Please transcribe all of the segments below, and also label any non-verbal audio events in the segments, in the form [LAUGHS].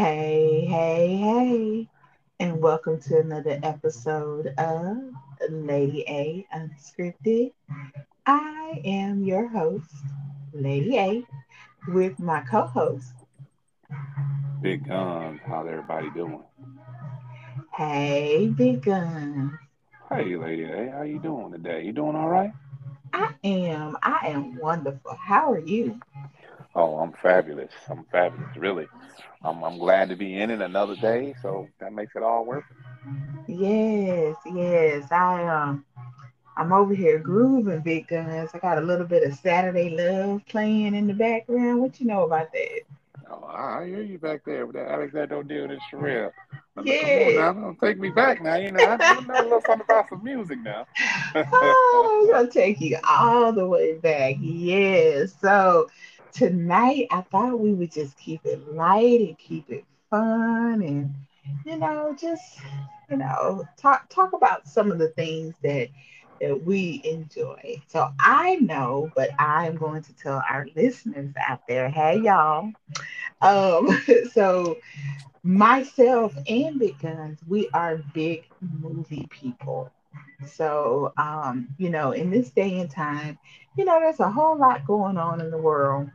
Hey, hey, hey, and welcome to another episode of Lady A Unscripted. I am your host, Lady A, with my co host. Big Guns, how's everybody doing? Hey, Big Gun. Hey, Lady A, how you doing today? You doing all right? I am, I am wonderful. How are you? Oh, I'm fabulous. I'm fabulous, really. I'm, I'm glad to be in it another day, so that makes it all worth it. Yes, yes. I um I'm over here grooving big guns. I got a little bit of Saturday Love playing in the background. What you know about that? Oh, I hear you back there with that Alexander O'Neal and Cherrelle. Yeah. Come on now, take me back now. You know, I, I know a little something about some music now. [LAUGHS] oh, I'm gonna take you all the way back. Yes. So tonight I thought we would just keep it light and keep it fun and you know, just you know, talk talk about some of the things that that we enjoy. So I know, but I'm going to tell our listeners out there, hey y'all. Um, [LAUGHS] so myself and Big Guns, we are big movie people. So, um, you know, in this day and time, you know, there's a whole lot going on in the world,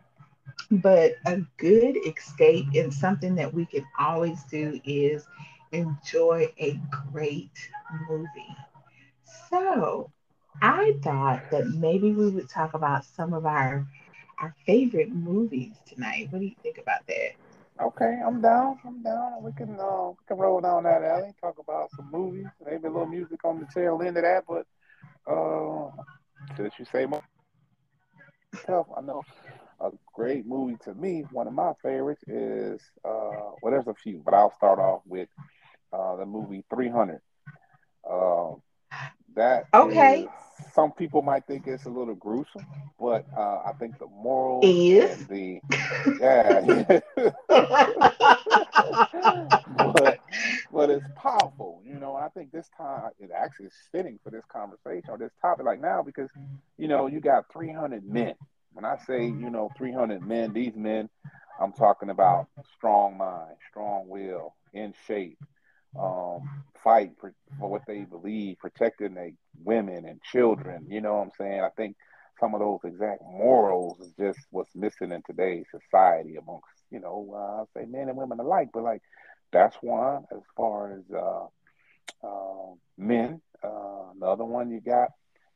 but a good escape and something that we can always do is enjoy a great movie. So, I thought that maybe we would talk about some of our our favorite movies tonight. What do you think about that? Okay, I'm down. I'm down. We can uh, we can roll down that alley, talk about some movies, maybe a little music on the tail end of that. But uh, since you say more tough, I know a great movie to me. One of my favorites is uh, well, there's a few, but I'll start off with uh, the movie 300. Uh, that Okay. is, some people might think it's a little gruesome, but uh, I think the moral Is and the yeah, [LAUGHS] but but it's powerful, you know. I think this time it actually is fitting for this conversation or this topic like now because you know you got 300 men. When I say you know 300 men, these men, I'm talking about strong mind, strong will, in shape, um, fight for, for what they believe, protecting their women and children. You know what I'm saying? I think some of those exact morals is just what's missing in today's society amongst, you know, uh, I say men and women alike. But like, that's one as far as uh, uh, men. Uh, the other one you got, if you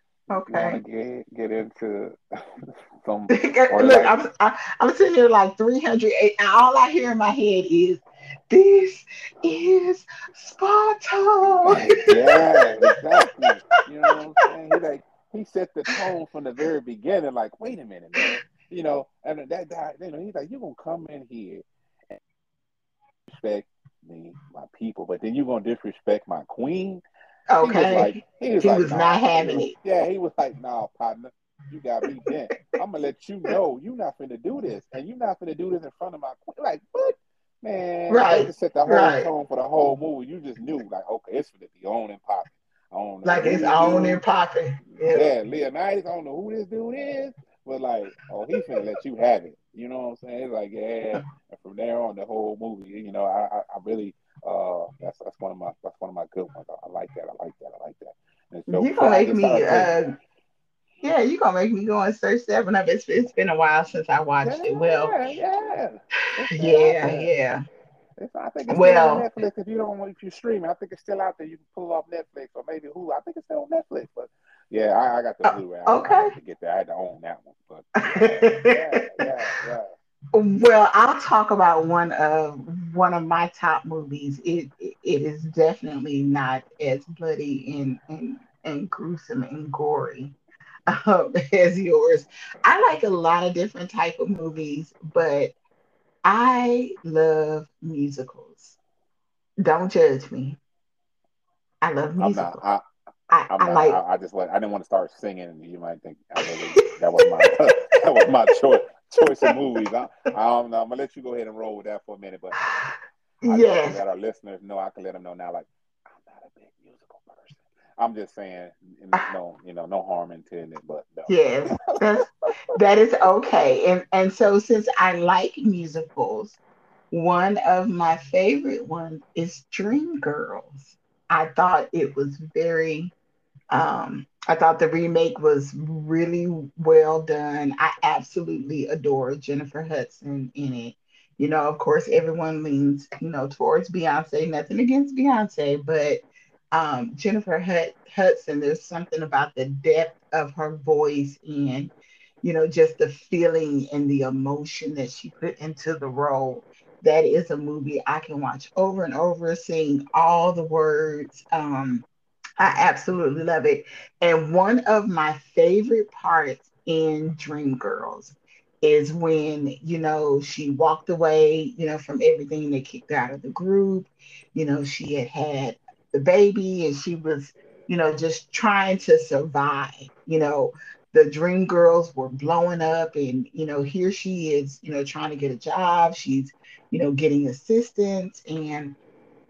want to okay. get get into [LAUGHS] some [LAUGHS] Look, I'm I, I'm sitting here like 300, and all I hear in my head is, "This is Sparta." [LAUGHS] Yeah, exactly. You know what I'm saying? He like he set the tone from the very beginning. Like, wait a minute, man. You know, and that guy, you know, he's like, you're gonna come in here and respect me, my people, but then you're gonna disrespect my queen. He was like, Okay, he was he like, was not nah, he having it. yeah, he was like, nah, partner, you got me bent. I'm gonna let you know you're not finna do this, and you're not finna do this in front of my queen. Like, what? Man, that Right, just set the whole right. tone for the whole movie. You just knew, like, okay, it's finna be on and popping. I Like it's this on and dude. popping. Yep. Yeah, Leonidas. I don't know who this dude is, but like, oh, he's finna let you have it. You know what I'm saying? It's like, yeah. And from there on, the whole movie, you know, I, I, I really, uh, that's that's one of my that's one of my good ones. I, I like that. I like that. I like that. And so You gonna make me? Uh, yeah, you gonna make me go and search that one up. It's it's been a while since I watched it. Well, yeah, yeah, [LAUGHS] yeah, yeah. It's, I think it's still on Well, Netflix. If you don't, if you stream it, I think it's still out there. You can pull off Netflix or maybe Hulu. I think it's still on Netflix. But yeah, I, I got the uh, Blu-ray. I, I okay. had to get that. I had to own that one. But [LAUGHS] yeah, yeah, yeah, yeah. Well, I'll talk about one of one of my top movies. It it is definitely not as bloody and and, and gruesome and gory um, [LAUGHS] as yours. I like a lot of different type of movies, but I love musicals. Don't judge me. I love I'm not. musicals. I, I, I like I, I just like. I didn't want to start singing. You might think I really that was my [LAUGHS] that was my choice choice of movies. I, I I'm gonna let you go ahead and roll with that for a minute, but I yes. let our listeners know. I can let them know now. Like I'm not a big musical person. I'm just saying, no, you know, no harm intended, but no. that is okay. And and so since I like musicals, One of my favorite ones is Dreamgirls. I thought it was very um, I thought the remake was really well done. I absolutely adore Jennifer Hudson in it. You know, of course, everyone leans, you know, towards Beyonce. Nothing against Beyonce, but um, Jennifer Hudson, there's something about the depth of her voice and, you know, just the feeling and the emotion that she put into the role. That is a movie I can watch over and over, seeing all the words. Um, I absolutely love it. And one of my favorite parts in Dreamgirls is when, you know, she walked away, you know, from everything they kicked out of the group. You know, she had had the baby and she was, you know, just trying to survive. You know, the dream girls were blowing up and, you know, here she is, you know, trying to get a job. She's, you know, getting assistance and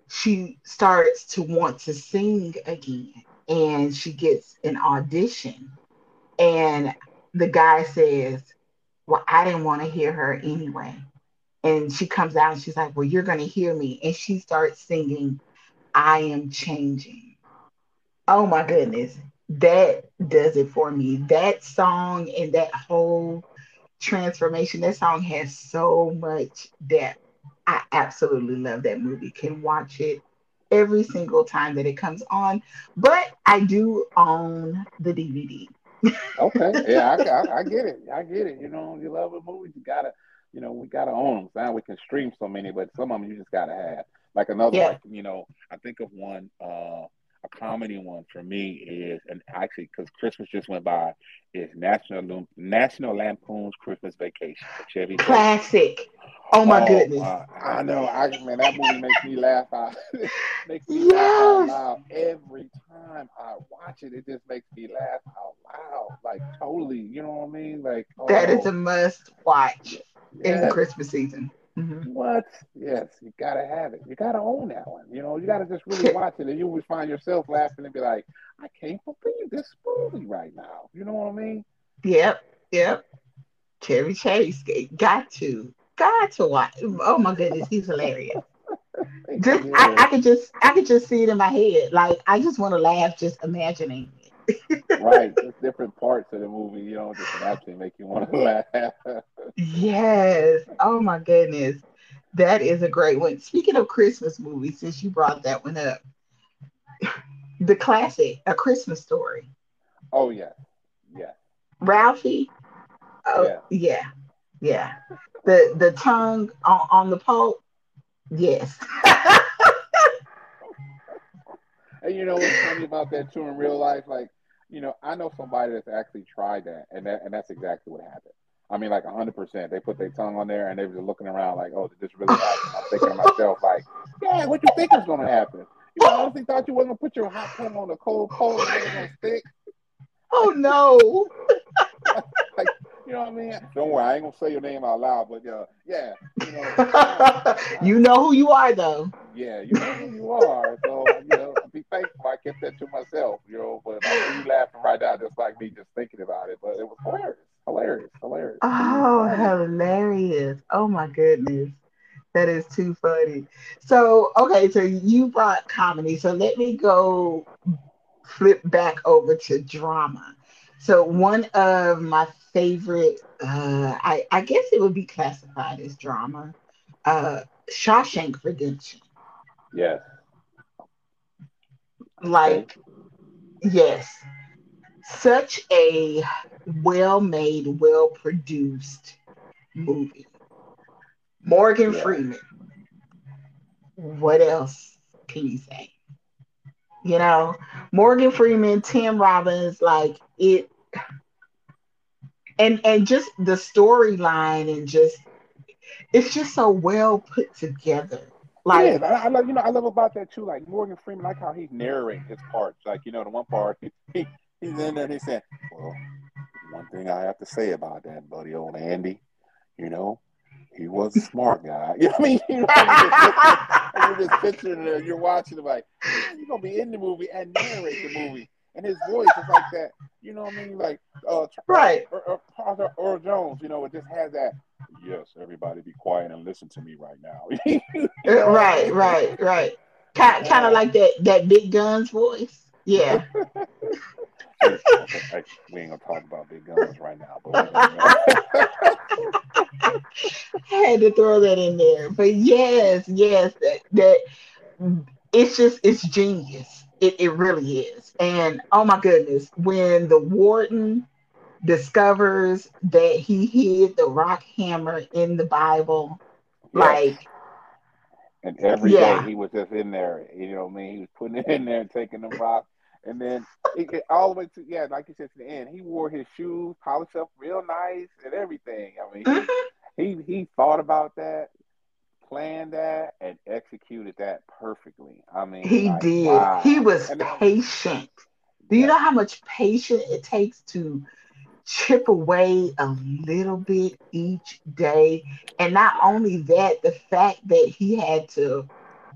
she starts to want to sing again and she gets an audition. And the guy says well i didn't want to hear her anyway. And she comes out and she's like well you're going to hear me. And she starts singing i am changing. Oh my goodness. That does it for me. That song and that whole transformation that song has so much depth I absolutely love that movie. Can watch it every single time that it comes on. But I do own the DVD. okay, yeah, I, I, [LAUGHS] I, get it. I get it. You know, you love a movie, you gotta, you know, we gotta own them. Now we can stream so many, but some of them you just gotta have. Like another, yeah. like, you know, I think of one. uh a comedy one for me is, and actually because Christmas just went by, is National National Lampoon's Christmas Vacation. Chevy Classic. Oh my oh, goodness! Uh, I know. I man, that movie makes me laugh out. [LAUGHS] makes me yes. laugh out loud every time I watch it. It just makes me laugh out loud, like totally. You know what I mean? Like oh. that is oh. a must watch yes. in the Christmas season. Mm-hmm. What? Yes, you gotta have it. You gotta own that one. You know, you gotta just really watch it, and you always find yourself laughing and be like, "I can't believe this movie right now." You know what I mean? Yep, yep. Chevy Chase, got to, got to watch. Oh my goodness, he's hilarious. [LAUGHS] just, I, I could just, I could just see it in my head. Like, I just want to laugh just imagining [LAUGHS] right, just different parts of the movie, you know, just naturally make you want to [LAUGHS] laugh. yes. Oh my goodness. That is a great one. Speaking of Christmas movies, since you brought that one up, [LAUGHS] the classic, A Christmas Story. Oh yeah, yeah. Ralphie. Oh yeah, yeah. yeah. The the tongue on, on the pole. Yes. and you know what's funny about that too in real life? Like you know, I know somebody that's actually tried that, and that, and that's exactly what happened. I mean, like hundred percent. They put their tongue on there, and they were just looking around like, "Oh, did this really happen?" I'm thinking to myself, like, "Yeah, what you think is going to happen? You honestly thought you wasn't gonna put your hot tongue on a cold pole and it was gonna stick?" Oh no! [LAUGHS] like, you know what I mean? Don't worry, I ain't gonna say your name out loud, but uh, yeah, you know, [LAUGHS] you know who you are, though. Yeah, you know who you are. So you know, thankful I kept that to myself, you know. But I you laughing right now, just like me, just thinking about it. But it was hilarious, hilarious, hilarious. Oh, hilarious! Oh my goodness. That is too funny. So, okay, so you brought comedy. So let me go flip back over to drama. So one of my favorite, uh, I, I guess it would be classified as drama, uh, Shawshank Redemption. Yes. Like, yes, such a well-made, well-produced movie. Morgan yeah. Freeman. What else can you say? You know, Morgan Freeman, Tim Robbins, like it and and just the storyline and just it's just so well put together. Like, yeah, I, I love you know I love about that too. Like Morgan Freeman, like how he's narrating his parts. Like you know, the one part [LAUGHS] he, he's in there and he said, "Well, one thing I have to say about that, buddy, old Andy, you know, he was a smart guy. [LAUGHS] You know what I mean? [LAUGHS] You know, you're just picturing it, you're watching it like, you're gonna be in the movie and narrate the movie. and his voice is like that. You know what I mean? Like uh, right. Or, or, Arthur Earl Jones. You know, it just has that. Yes, everybody, be quiet and listen to me right now. [LAUGHS] Uh, right, right, right. Kind, kind of like that that big guns voice. Yeah. [LAUGHS] we ain't gonna talk about big guns right now, but [LAUGHS] I had to throw that in there. But yes, yes, that, that it's just it's genius. It, it really is. And oh my goodness, when the warden discovers that he hid the rock hammer in the Bible, like and every yeah. day he was just in there, you know what I mean? He was putting it in there and taking the rock. And then it, all the way to yeah, like you said to the end, he wore his shoes, polished up real nice and everything. I mean, mm-hmm. he, he he thought about that, planned that, and executed that perfectly. I mean, he like, did. Wow. He was patient. Do you know how much patience it takes to chip away a little bit each day? And not only that, the fact that he had to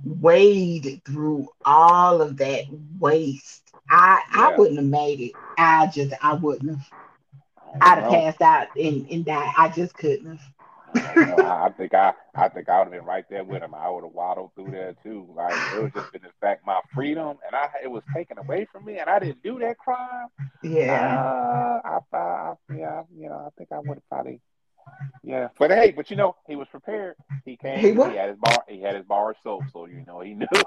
wade through all of that waste. I yeah. I wouldn't have made it. I just I wouldn't have. I'd have passed out and, and died. I just couldn't have. I, I think I, I think I would have been right there with him. I would have waddled through there too. Like it was just in fact my freedom, and I it was taken away from me, and I didn't do that crime. Yeah. Uh, I, I, yeah, you know, I think I would have probably. Yeah, but hey, but you know, he was prepared. He came. He, he had his bar. He had his bar of soap, so you know he knew. [LAUGHS]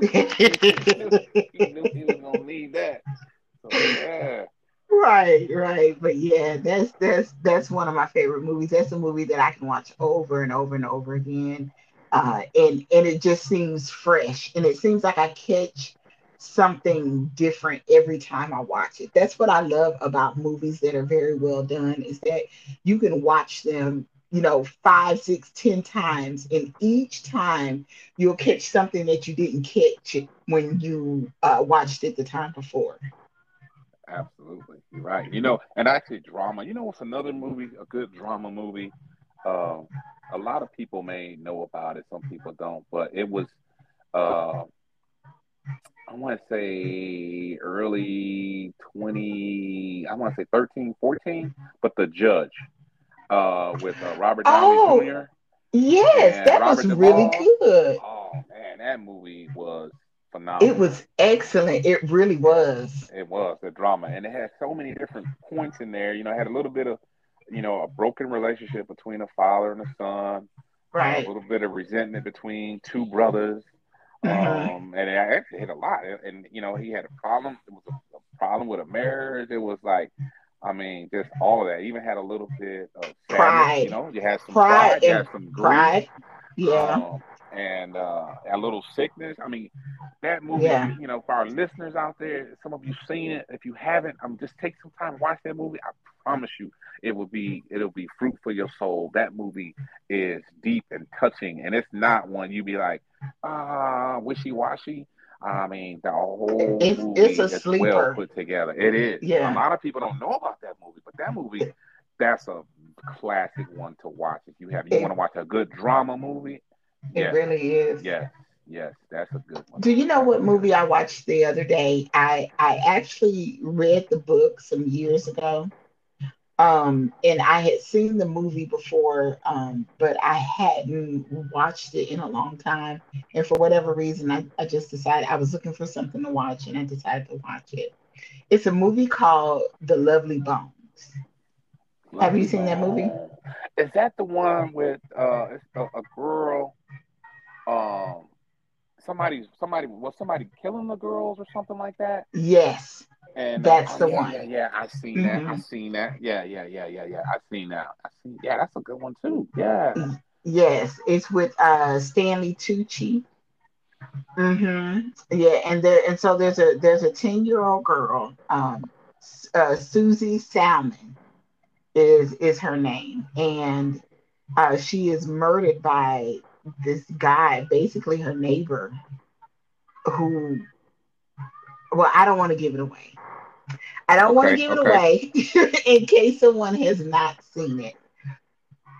[LAUGHS] he, knew he knew he was gonna need that. So yeah. Right, right. But yeah, that's that's that's one of my favorite movies. That's a movie that I can watch over and over and over again. Uh, and and it just seems fresh and it seems like I catch something different every time I watch it. That's what I love about movies that are very well done is that you can watch them, you know, five, six, ten times, and each time you'll catch something that you didn't catch when you uh, watched it the time before. Absolutely, you're right. You know, and actually, drama. You know, what's another movie, a good drama movie. Uh, a lot of people may know about it. Some people don't, but it was. Uh, I want to say early 20, I want to say 13, 14, but The Judge uh, with uh, Robert Downey oh, Jr. Yes, that Robert was really good. Oh, man, that movie was phenomenal. It was excellent. It really was. It was the drama, and it had so many different points in there. You know, it had a little bit of, you know, a broken relationship between a father and a son. Right. A little bit of resentment between two brothers. Mm-hmm. Um, and it actually hit a lot. And you know, he had a problem. It was a, a problem with a marriage. It was like, I mean, just all of that. Even had a little bit of sadness, pride. You know, you had some pride, pride you had some grief. Pride. Yeah. Um, and uh, a little sickness. I mean, that movie, yeah. you know, for our listeners out there, some of you seen it. If you haven't, I'm um, just take some time watch that movie. I promise you, it will be it'll be fruit for your soul. That movie is deep and touching, and it's not one you'd be like, ah, wishy washy. I mean, the whole it's, movie it's a is sleeper. well put together. It is. Yeah. A lot of people don't know about that movie, but that movie, that's a classic one to watch if you have. You want to watch a good drama movie it yes. really is. Yes. Yes, that's a good one. Do you know what movie I watched the other day? I I actually read the book some years ago. Um, and I had seen the movie before, um, but I hadn't watched it in a long time. And for whatever reason, I, I just decided I was looking for something to watch and I decided to watch it. It's a movie called The Lovely Bones. Lovely Have you seen that movie? Is that the one with uh, a, a girl um somebody somebody was somebody killing the girls or something like that. Yes. And that's uh, the yeah, one. Yeah, yeah, I seen mm-hmm. that. I seen that. Yeah, yeah, yeah, yeah, yeah. I seen that. I seen. Yeah, that's a good one too. Yeah. Yes, it's with uh Stanley Tucci. Mm-hmm. Yeah, and there and so there's a there's a ten year old girl, um, uh, Susie Salmon, is is her name, and uh, she is murdered by this guy, basically her neighbor, who, well, I don't want to give it away. I don't okay, want to give okay. it away [LAUGHS] in case someone has not seen it.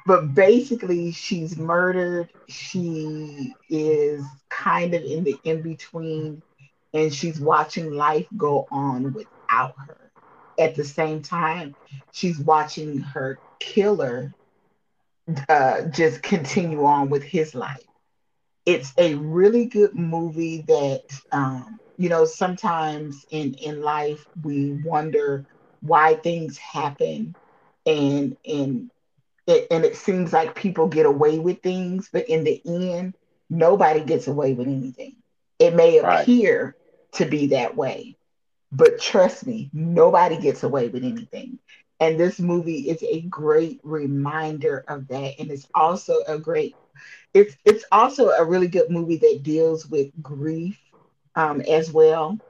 But basically, she's murdered. She is kind of in the in between and she's watching life go on without her. At the same time, she's watching her killer uh, just continue on with his life. It's a really good movie that, um, you know, sometimes in, in life we wonder why things happen and and it, and it seems like people get away with things, but in the end, nobody gets away with anything. It may appear right. to be that way, but trust me, nobody gets away with anything. And this movie is a great reminder of that. And it's also a great, it's it's also a really good movie that deals with grief um, as well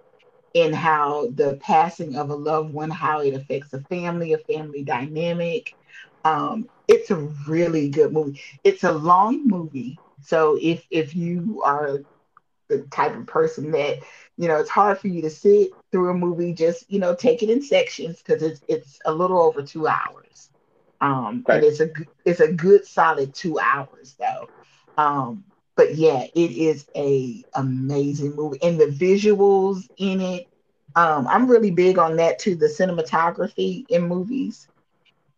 in how the passing of a loved one, how it affects a family, a family dynamic. Um, it's a really good movie. It's a long movie, so if if you are the type of person that you know it's hard for you to sit through a movie, just you know take it in sections because it's it's a little over two hours. Um, right. and it's a it's a good solid two hours though. Um, but yeah, it is a amazing movie, and the visuals in it. Um, I'm really big on that too. The cinematography in movies,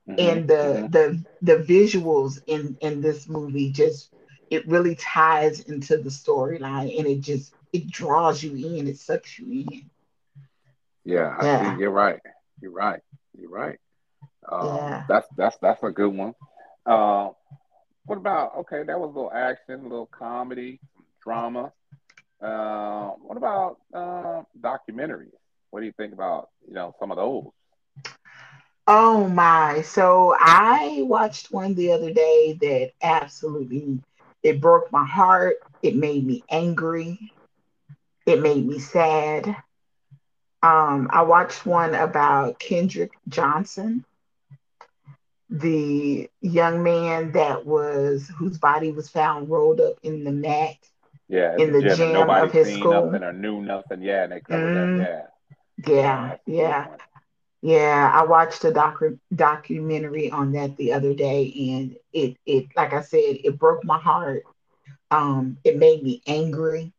mm-hmm. and the mm-hmm. the the visuals in in this movie just it really ties into the storyline, and it just it draws you in, it sucks you in. Yeah, I yeah. you're right. You're right. You're right. Um, yeah. That's that's that's a good one. Uh, what about okay? That was a little action, a little comedy, drama. Uh, what about uh, documentaries? What do you think about you know some of those? Oh my! So I watched one the other day that absolutely it broke my heart. It made me angry. It made me sad. Um, I watched one about Kendrick Johnson the young man that was whose body was found rolled up in the mat. Yeah, in the, gym, gym of his school. Nothing or knew nothing. Yeah, and they covered mm, that. Yeah. Yeah, yeah. Yeah, I watched a docu- documentary on that the other day, and it, it, like I said, it broke my heart. Um, it made me angry,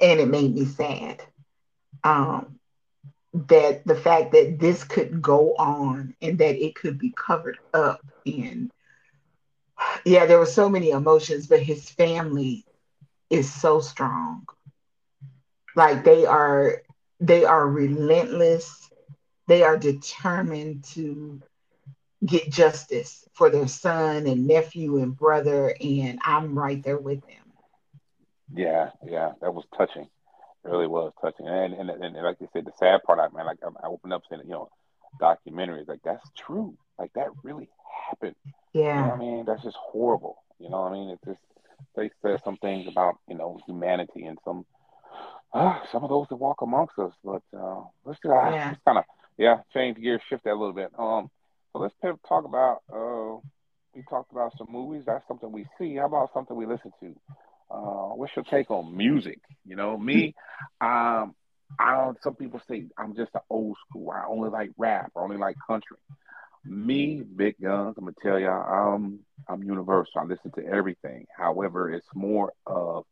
and it made me sad. Um, that the fact that this could go on and that it could be covered up and yeah there were so many emotions but his family is so strong like they are they are relentless they are determined to get justice for their son and nephew and brother and i'm right there with them yeah yeah that was touching It really was touching. And, and and, like you said, the sad part, I man, like I, opened up saying, you know, documentaries, like that's true. Like that really happened. Yeah. You know I mean? That's just horrible. You know what I mean? It just they said some things about, you know, humanity and some uh, some of those that walk amongst us. But uh let's just uh, yeah. kind of yeah, change gears, shift that a little bit. Um so let's talk about uh we talked about some movies. That's something we see. How about something we listen to? uh, what's your take on music? You know, me, um, I don't. Some people say I'm just an old school. I only like rap. I only like country. Me, big guns. I'm gonna tell y'all. I'm I'm universal. I listen to everything. However, it's more of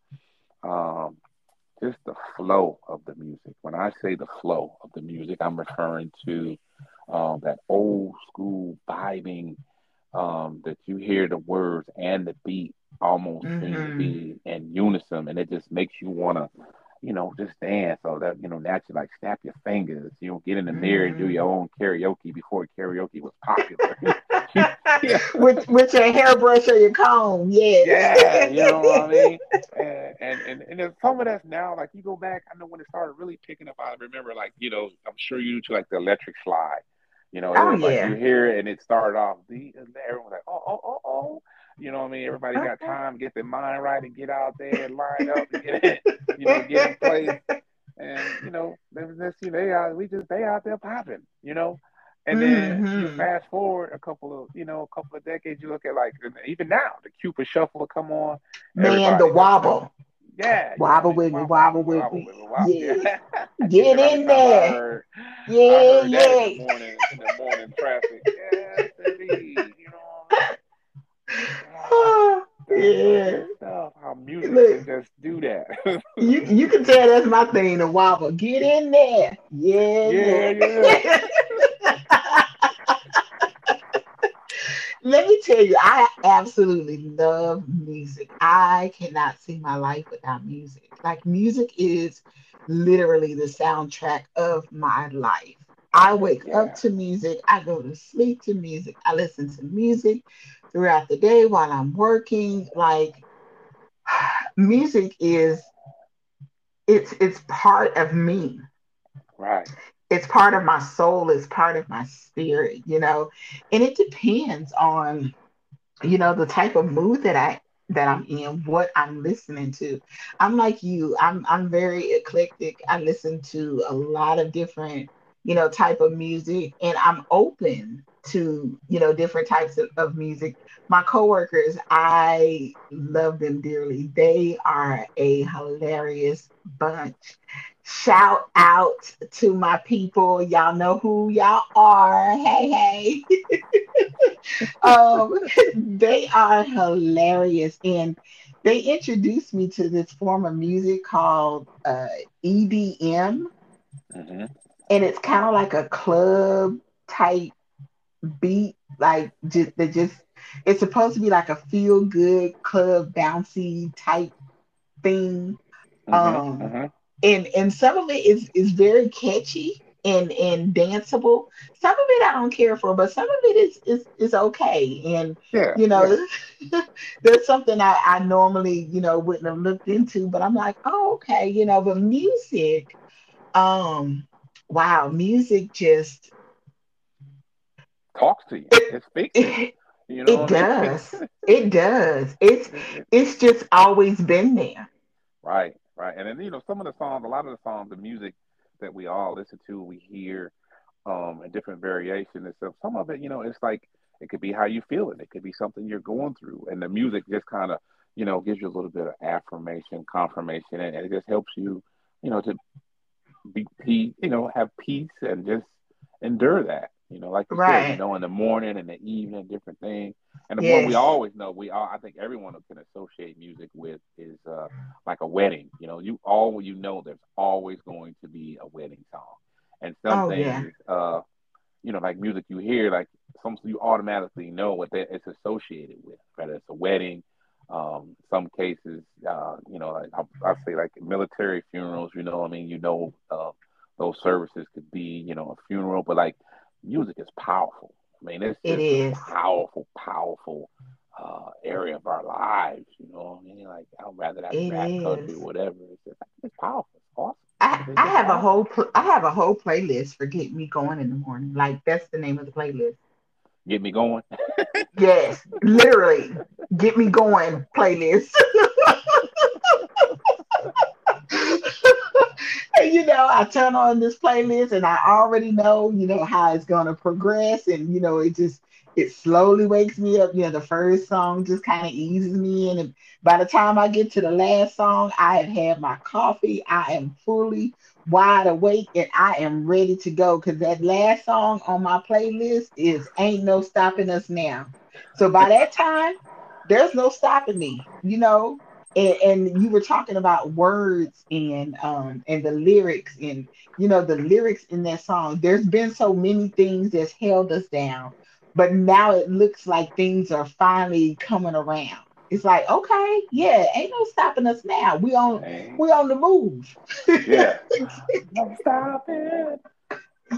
um, just the flow of the music. When I say the flow of the music, I'm referring to um, that old school vibing um, that you hear the words and the beat almost mm-hmm. seem to be in unison, and it just makes you want to, you know, just dance. So that you know, naturally, like snap your fingers. You know, get in the mirror and do your mm. own karaoke before karaoke was popular. yeah. [LAUGHS] [LAUGHS] with with your hairbrush or your comb, yes. Yeah, you know what I [LAUGHS] mean. And, and and and there's some of that's now. Like you go back, I know when it started really picking up. I remember, like you know, I'm sure you to like the electric slide. You know, it oh, was yeah. like you hear it and it started off the everyone was like, oh, oh, oh, oh. You know what I mean? Everybody got time to get their mind right and get out there and line up and get it, [LAUGHS] you know, get in place. And you know, you know, they we just they out there popping, you know. And then mm-hmm. you fast forward a couple of, you know, a couple of decades, you look at like even now the Cupid Shuffle will come on. Man, the wobble. Yeah. Wobble with me, wobble with me. Yeah. Get in there. Yeah, yeah. In the morning, in the morning traffic. Yes, indeed. You know. Yeah. Stuff, how music Look, can just do that. [LAUGHS] you you can tell that's my thing, the wobble. Get in there. Yeah, yeah, yeah. yeah. [LAUGHS] Let me tell you, I absolutely love music. I cannot see my life without music. Like, music is literally the soundtrack of my life. I wake up to music, I go to sleep to music, I listen to music throughout the day while I'm working. Like, [SIGHS] music is it's it's part of me. Right. it's part of my soul. It's part of my spirit you know? And it depends on you know the type of mood that i that i'm in what i'm listening to. I'm like you. I'm i'm very eclectic. I listen to a lot of different you know type of music and i'm open to you know different types of, of music. My coworkers i love them dearly. They are a hilarious bunch. Shout out to my people. Y'all know who y'all are. Hey hey. [LAUGHS] Um, they are hilarious, and they introduced me to this form of music called uh, EDM, hmm and it's kind of like a club type beat, like just that just it's supposed to be like a feel good club bouncy type thing. hmm Um, hmm and and some of it is is very catchy and and danceable. Some of it I don't care for, but some of it is is is okay. And Yeah. you Yeah. know, [LAUGHS] there's something I, I normally you know wouldn't have looked into, but I'm like, oh okay, you know. But music, um, wow, music just Talks to you. it It speaks you. it, You know it what I mean? does it does it's It- [LAUGHS] it- it's just always been there. right. Right. And then you know some of the songs, a lot of the songs, the music that we all listen to, we hear um in different variations and stuff. Some of it, you know, it's like it could be how you feel it. It could be something you're going through, and the music just kind of you know gives you a little bit of affirmation, confirmation, and it just helps you, you know, to be peace, you know, have peace and just endure that. You know, like you said, you know, in the morning and the evening, different things. And the one we always know, we all, I think everyone can associate music with is uh, like a wedding. You know, you all you know, there's always going to be a wedding song, and some Oh yeah. things, uh, you know, like music you hear, like some you automatically know what that it's associated with, whether it's a wedding. Um, some cases, uh, you know, like I, I say like military funerals, you know, I mean, you know, uh, those services could be, you know, a funeral, but like music is powerful. I mean, it's It a powerful, powerful uh, area of our lives. You know, what I mean, like I'd rather that It rap country, is. whatever. It's just it's powerful. It's awesome. I, It's I have a whole pl- I have a whole playlist for Get Me Going in the Morning. Like that's the name of the playlist. Get me going. [LAUGHS] Yes, literally, Get Me Going playlist. [LAUGHS] and you know, I turn on this playlist and I already know, you know, how it's gonna progress, and you know, it just it slowly wakes me up. You know, the first song just kind of eases me in, and by the time I get to the last song, I have had my coffee. I am fully wide awake and I am ready to go because that last song on my playlist is Ain't No Stopping Us Now. So by that time, there's no stopping me, you know? And, and you were talking about words and um and the lyrics and you know the lyrics in that song. There's been so many things that's held us down but now it looks like things are finally coming around. It's like okay yeah ain't no stopping us now. We on Hey, we on the move. Yeah. [LAUGHS] No stopping.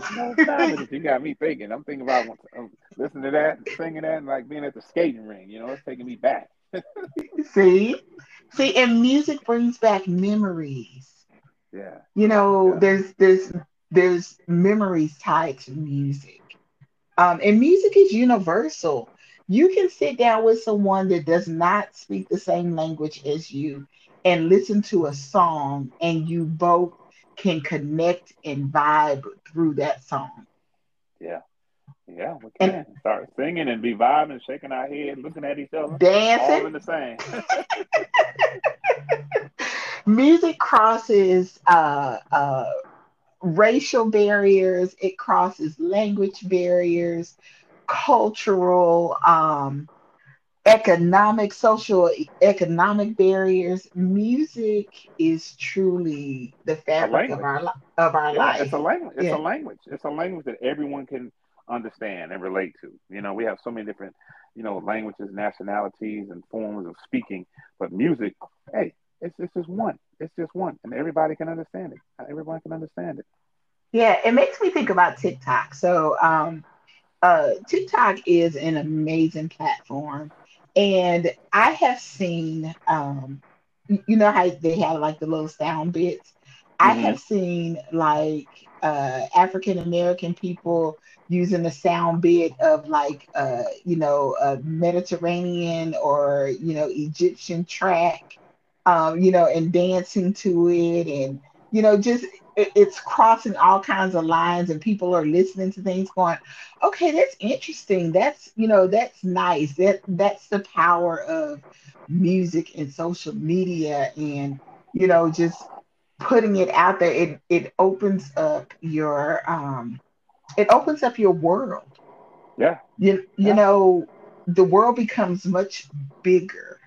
No stopping it. You got me thinking. I'm thinking about um, listening to that, singing that, and like being at the skating ring. You know, it's taking me back. [LAUGHS] see see and music brings back memories Yeah, you know yeah. there's there's there's memories tied to music Um, and music is universal. You can sit down with someone that does not speak the same language as you and listen to a song, and you both can connect and vibe through that song. Yeah, yeah, we And can start singing and be vibing, shaking our head, looking at each other, dancing, all in the same. [LAUGHS] music crosses uh, uh, racial barriers, it crosses language barriers, cultural. Um, economic, social, economic barriers. Music is truly the fabric of our of our Yeah, it's a life. language. It's a language. It's a language that everyone can understand and relate to. You know, we have so many different, you know, languages, nationalities, and forms of speaking, but music, hey, it's, it's just one. It's just one, and everybody can understand it. Everyone can understand it. yeah. It makes me think about TikTok. So, um, uh, TikTok is an amazing platform, and I have seen, um, you know how they have like the little sound bits. I hmm have seen like uh, African American people using the sound bit of like uh, you know a Mediterranean or you know Egyptian track, um, you know, and dancing to it, and you know just it- it's crossing all kinds of lines and people are listening to things going okay that's interesting. That's you know that's nice. That that's the power of music and social media and you know just putting it out there. It it opens up your um it opens up your world. Yeah, you you yeah. know the world becomes much bigger.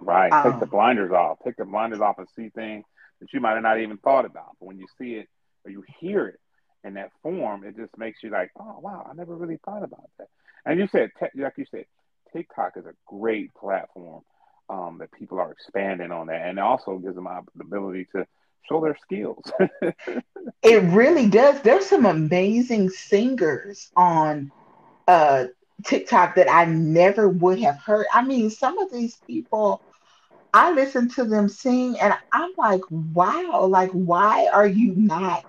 Right. Take the um blinders off. Take the blinders off and see things that you might have not even thought about. But when you see it or you hear it in that form, it just makes you like, oh wow, I never really thought about that. And you said, like you said, TikTok is a great platform um, that people are expanding on that, and it also gives them the ability to show their skills. [LAUGHS] it really does there's some amazing singers on uh TikTok that I never would have heard. I mean, some of these people, I listen to them sing and I'm like, wow, like why are you not,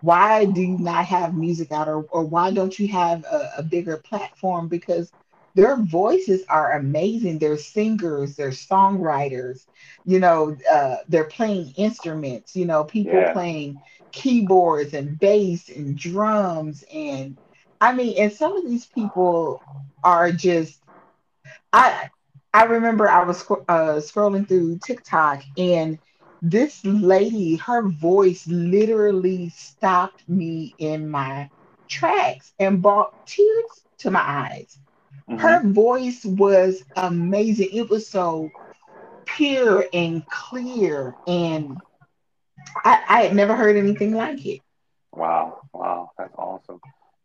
why do you not have music out or, or why don't you have a, a bigger platform? Because their voices are amazing. They're singers, they're songwriters, you know, uh, they're playing instruments, you know, people yeah, playing keyboards and bass and drums and I mean, and some of these people are just I I remember I was uh, scrolling through TikTok and this lady, her voice literally stopped me in my tracks and brought tears to my eyes. hmm Her voice was amazing. It was so pure and clear, and I, I had never heard anything like it. wow, wow, that's awesome.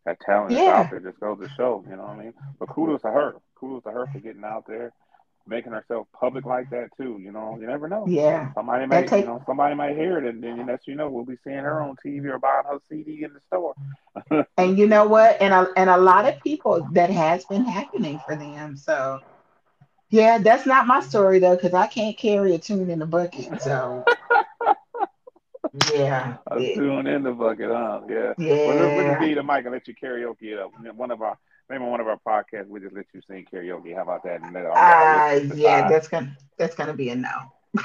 That talent is out there. Just goes to show, you know what I mean? But kudos to her. Kudos to her for getting out there making herself public like that too. You know, you never know. yeah. Somebody might, you know, somebody might hear it, and then next you know, we'll be seeing her on TV or buying her CD in the store. [LAUGHS] And you know what? And a, and a lot of people that has been happening for them. So yeah, that's not my story though, because I can't carry a tune in a bucket. So [LAUGHS] yeah, A yeah, tune in the bucket, huh? Yeah. Well, we'll yeah. give you the mic and let you karaoke it up. One of our maybe on one of our podcasts, we just let you sing karaoke. How about that? And let all our Uh, yeah, decide. that's gonna that's gonna be a no.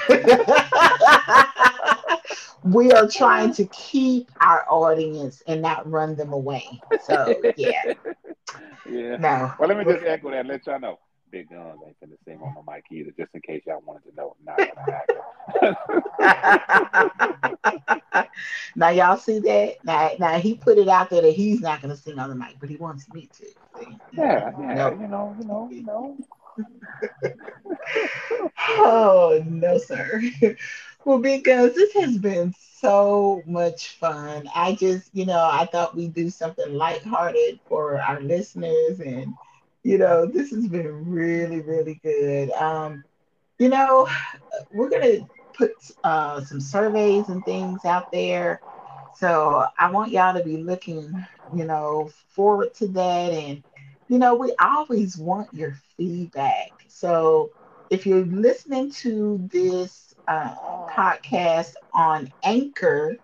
[LAUGHS] we are trying to keep our audience and not run them away. So yeah, [LAUGHS] yeah. no. Well, let me just echo that and let y'all know. Big Guns ain't finna sing on the mic either, just in case y'all wanted to know. Not gonna [LAUGHS] now y'all see that? Now, now he put it out there that he's not going to sing on the mic, but he wants me to. See? yeah, [LAUGHS] yeah, No. you know, you know, you know. [LAUGHS] Oh no, sir. Well, because this has been so much fun. I just, you know, I thought we'd do something lighthearted for our listeners, and you know, this has been really, really good. Um, you know, we're gonna put uh, some surveys and things out there. So I want y'all to be looking, you know, forward to that. And, you know, we always want your feedback. So if you're listening to this uh, podcast on Anchor,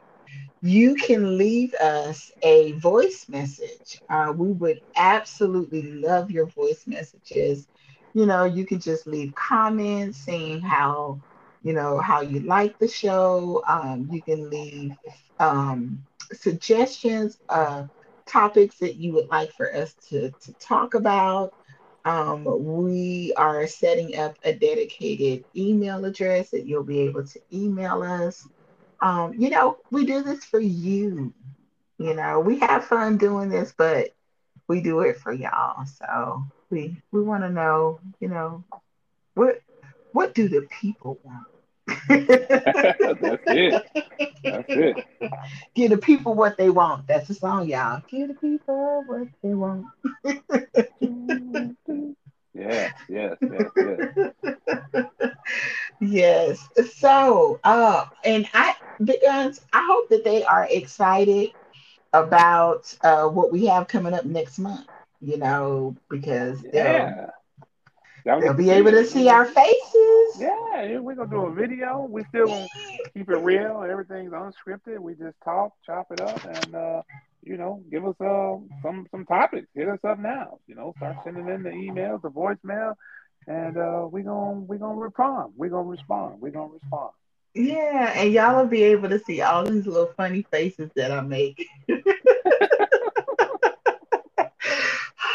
you can leave us a voice message. Uh, we would absolutely love your voice messages. You know, you can just leave comments saying how, you know, how you like the show. Um, you can leave um, suggestions of topics that you would like for us to, to talk about. Um, we are setting up a dedicated email address that you'll be able to email us um, you know, we do this for you. You know, we have fun doing this, but we do it for y'all. So, we We want to know, you know, what what do the people want? [LAUGHS] That's it. That's it. Give the people what they want. That's the song, y'all. Give the people what they want. [LAUGHS] yes, yes, yes, yes. [LAUGHS] yes. So, uh, and I, because I hope that they are excited about uh, what we have coming up next month. You know, because yeah. they'll, they'll be able to see our faces. Yeah, we're gonna do a video. We still keep it real. Everything's unscripted. We just talk, chop it up, and uh, you know, give us uh, some some topics. Hit us up now. You know, start sending in the emails, the voicemail, and uh, we gonna we gonna respond. We gonna respond. We gonna respond. Yeah, and y'all will be able to see all these little funny faces that I make. [LAUGHS]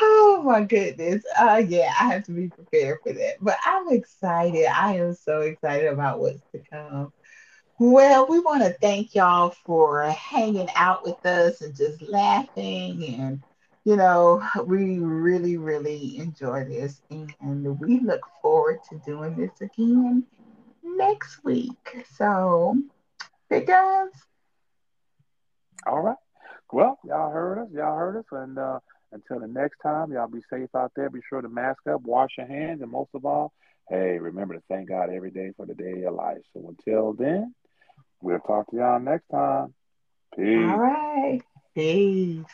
oh my goodness. Uh yeah, I have to be prepared for that. But I'm excited. I am so excited about what's to come. Well, we want to thank y'all for hanging out with us and just laughing and you know, we really, really enjoy this and we look forward to doing this again next week. So, big guys. All right. Well, y'all heard us. Y'all heard us. And uh, until the next time, y'all be safe out there. Be sure to mask up, wash your hands, and most of all, hey, remember to thank God every day for the day of your life. So until then, we'll talk to y'all next time. Peace. All right. Peace.